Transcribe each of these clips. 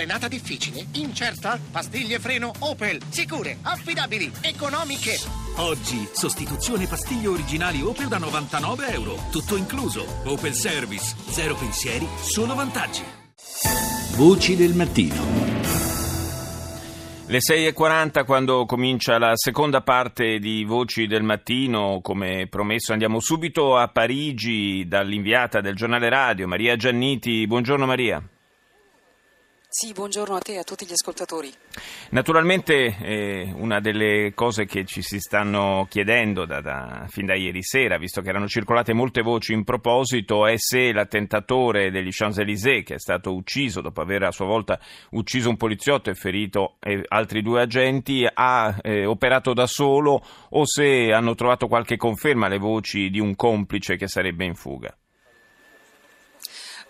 Frenata difficile? Incerta? Pastiglie freno Opel. Sicure, affidabili, economiche. Oggi, sostituzione pastiglie originali Opel da 99 euro. Tutto incluso. Opel Service. Zero pensieri, solo vantaggi. Voci del mattino. Le 6.40 quando comincia la seconda parte di Voci del Mattino, come promesso andiamo subito a Parigi dall'inviata del giornale radio Maria Gianniti. Buongiorno Maria. Sì, buongiorno a te e a tutti gli ascoltatori. Naturalmente eh, una delle cose che ci si stanno chiedendo da, da, fin da ieri sera, visto che erano circolate molte voci in proposito, è se l'attentatore degli Champs-Élysées, che è stato ucciso dopo aver a sua volta ucciso un poliziotto e ferito eh, altri due agenti, ha eh, operato da solo o se hanno trovato qualche conferma alle voci di un complice che sarebbe in fuga.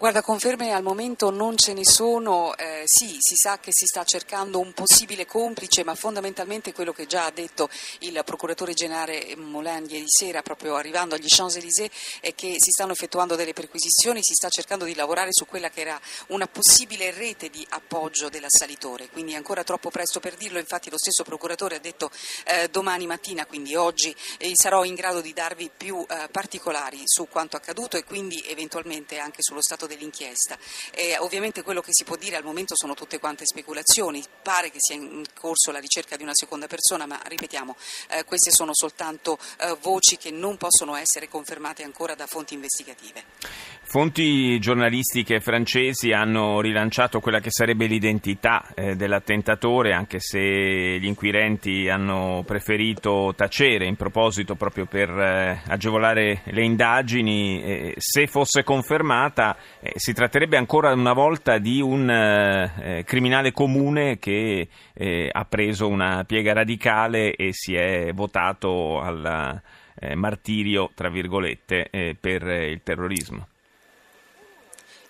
Guarda, conferme al momento non ce ne sono, eh, sì, si sa che si sta cercando un possibile complice, ma fondamentalmente quello che già ha detto il procuratore generale Molan ieri sera, proprio arrivando agli Champs-Élysées, è che si stanno effettuando delle perquisizioni, si sta cercando di lavorare su quella che era una possibile rete di appoggio dell'assalitore, quindi è ancora troppo presto per dirlo, infatti lo stesso procuratore ha detto eh, domani mattina, quindi oggi, eh, sarò in grado di darvi più eh, particolari su quanto accaduto e quindi eventualmente anche sullo stato dell'inchiesta. Eh, ovviamente quello che si può dire al momento sono tutte quante speculazioni, pare che sia in corso la ricerca di una seconda persona, ma ripetiamo, eh, queste sono soltanto eh, voci che non possono essere confermate ancora da fonti investigative. Fonti giornalistiche francesi hanno rilanciato quella che sarebbe l'identità eh, dell'attentatore, anche se gli inquirenti hanno preferito tacere in proposito proprio per eh, agevolare le indagini. Eh, se fosse confermata, eh, si tratterebbe ancora una volta di un eh, eh, criminale comune che ha preso una piega radicale e si è votato al martirio, tra virgolette, per il terrorismo.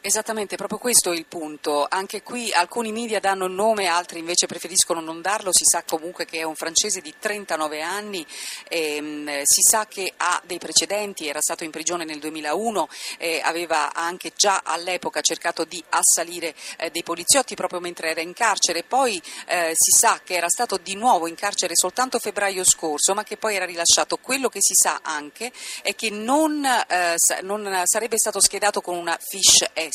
Esattamente, proprio questo è il punto. Anche qui alcuni media danno il nome, altri invece preferiscono non darlo. Si sa comunque che è un francese di 39 anni, ehm, si sa che ha dei precedenti, era stato in prigione nel 2001, eh, aveva anche già all'epoca cercato di assalire eh, dei poliziotti proprio mentre era in carcere. Poi eh, si sa che era stato di nuovo in carcere soltanto febbraio scorso, ma che poi era rilasciato. Quello che si sa anche è che non, eh, non sarebbe stato schedato con una fish S.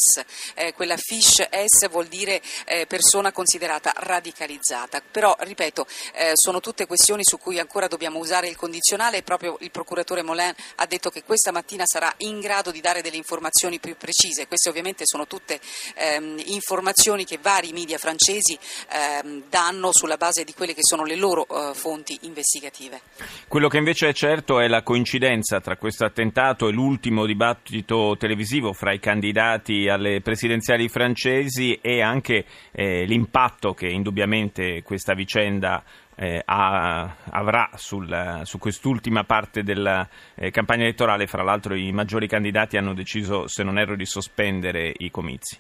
Eh, quella fish S vuol dire eh, persona considerata radicalizzata. Però, ripeto, eh, sono tutte questioni su cui ancora dobbiamo usare il condizionale e proprio il procuratore Molin ha detto che questa mattina sarà in grado di dare delle informazioni più precise. Queste ovviamente sono tutte ehm, informazioni che vari media francesi ehm, danno sulla base di quelle che sono le loro eh, fonti investigative. Quello che invece è certo è la coincidenza tra questo attentato e l'ultimo dibattito televisivo fra i candidati alle presidenziali francesi e anche eh, l'impatto che indubbiamente questa vicenda eh, ha, avrà sul, su quest'ultima parte della eh, campagna elettorale. Fra l'altro i maggiori candidati hanno deciso, se non erro, di sospendere i comizi.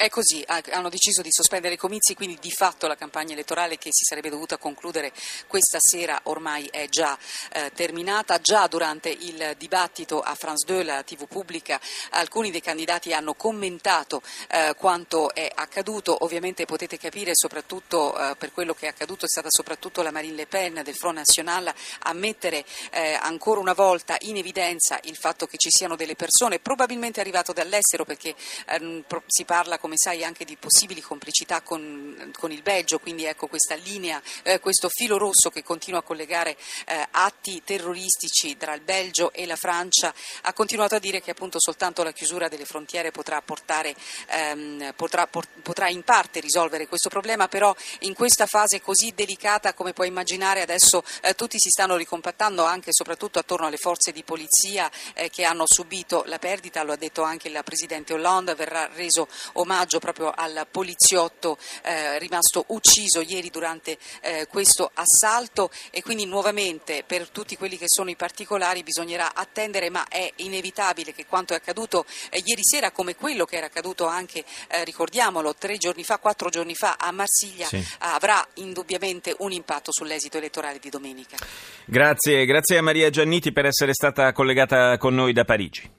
È così, hanno deciso di sospendere i comizi, quindi di fatto la campagna elettorale che si sarebbe dovuta concludere questa sera ormai è già eh, terminata. Già durante il dibattito a France 2, la TV pubblica, alcuni dei candidati hanno commentato eh, quanto è accaduto. Ovviamente potete capire, soprattutto eh, per quello che è accaduto, è stata soprattutto la Marine Le Pen del Front National a mettere eh, ancora una volta in evidenza il fatto che ci siano delle persone probabilmente arrivate dall'estero perché ehm, si parla come come sai anche di possibili complicità con, con il Belgio, quindi ecco questa linea, eh, questo filo rosso che continua a collegare eh, atti terroristici tra il Belgio e la Francia, ha continuato a dire che appunto soltanto la chiusura delle frontiere potrà, portare, ehm, potrà, por, potrà in parte risolvere questo problema, però in questa fase così delicata come puoi immaginare adesso eh, tutti si stanno ricompattando anche e soprattutto attorno alle forze di polizia eh, che hanno subito la perdita, lo ha detto anche il Presidente Hollande, verrà reso omaggio omaggio proprio al poliziotto eh, rimasto ucciso ieri durante eh, questo assalto e quindi nuovamente per tutti quelli che sono i particolari bisognerà attendere ma è inevitabile che quanto è accaduto eh, ieri sera come quello che era accaduto anche, eh, ricordiamolo, tre giorni fa, quattro giorni fa a Marsiglia sì. avrà indubbiamente un impatto sull'esito elettorale di domenica. Grazie, grazie a Maria Gianniti per essere stata collegata con noi da Parigi.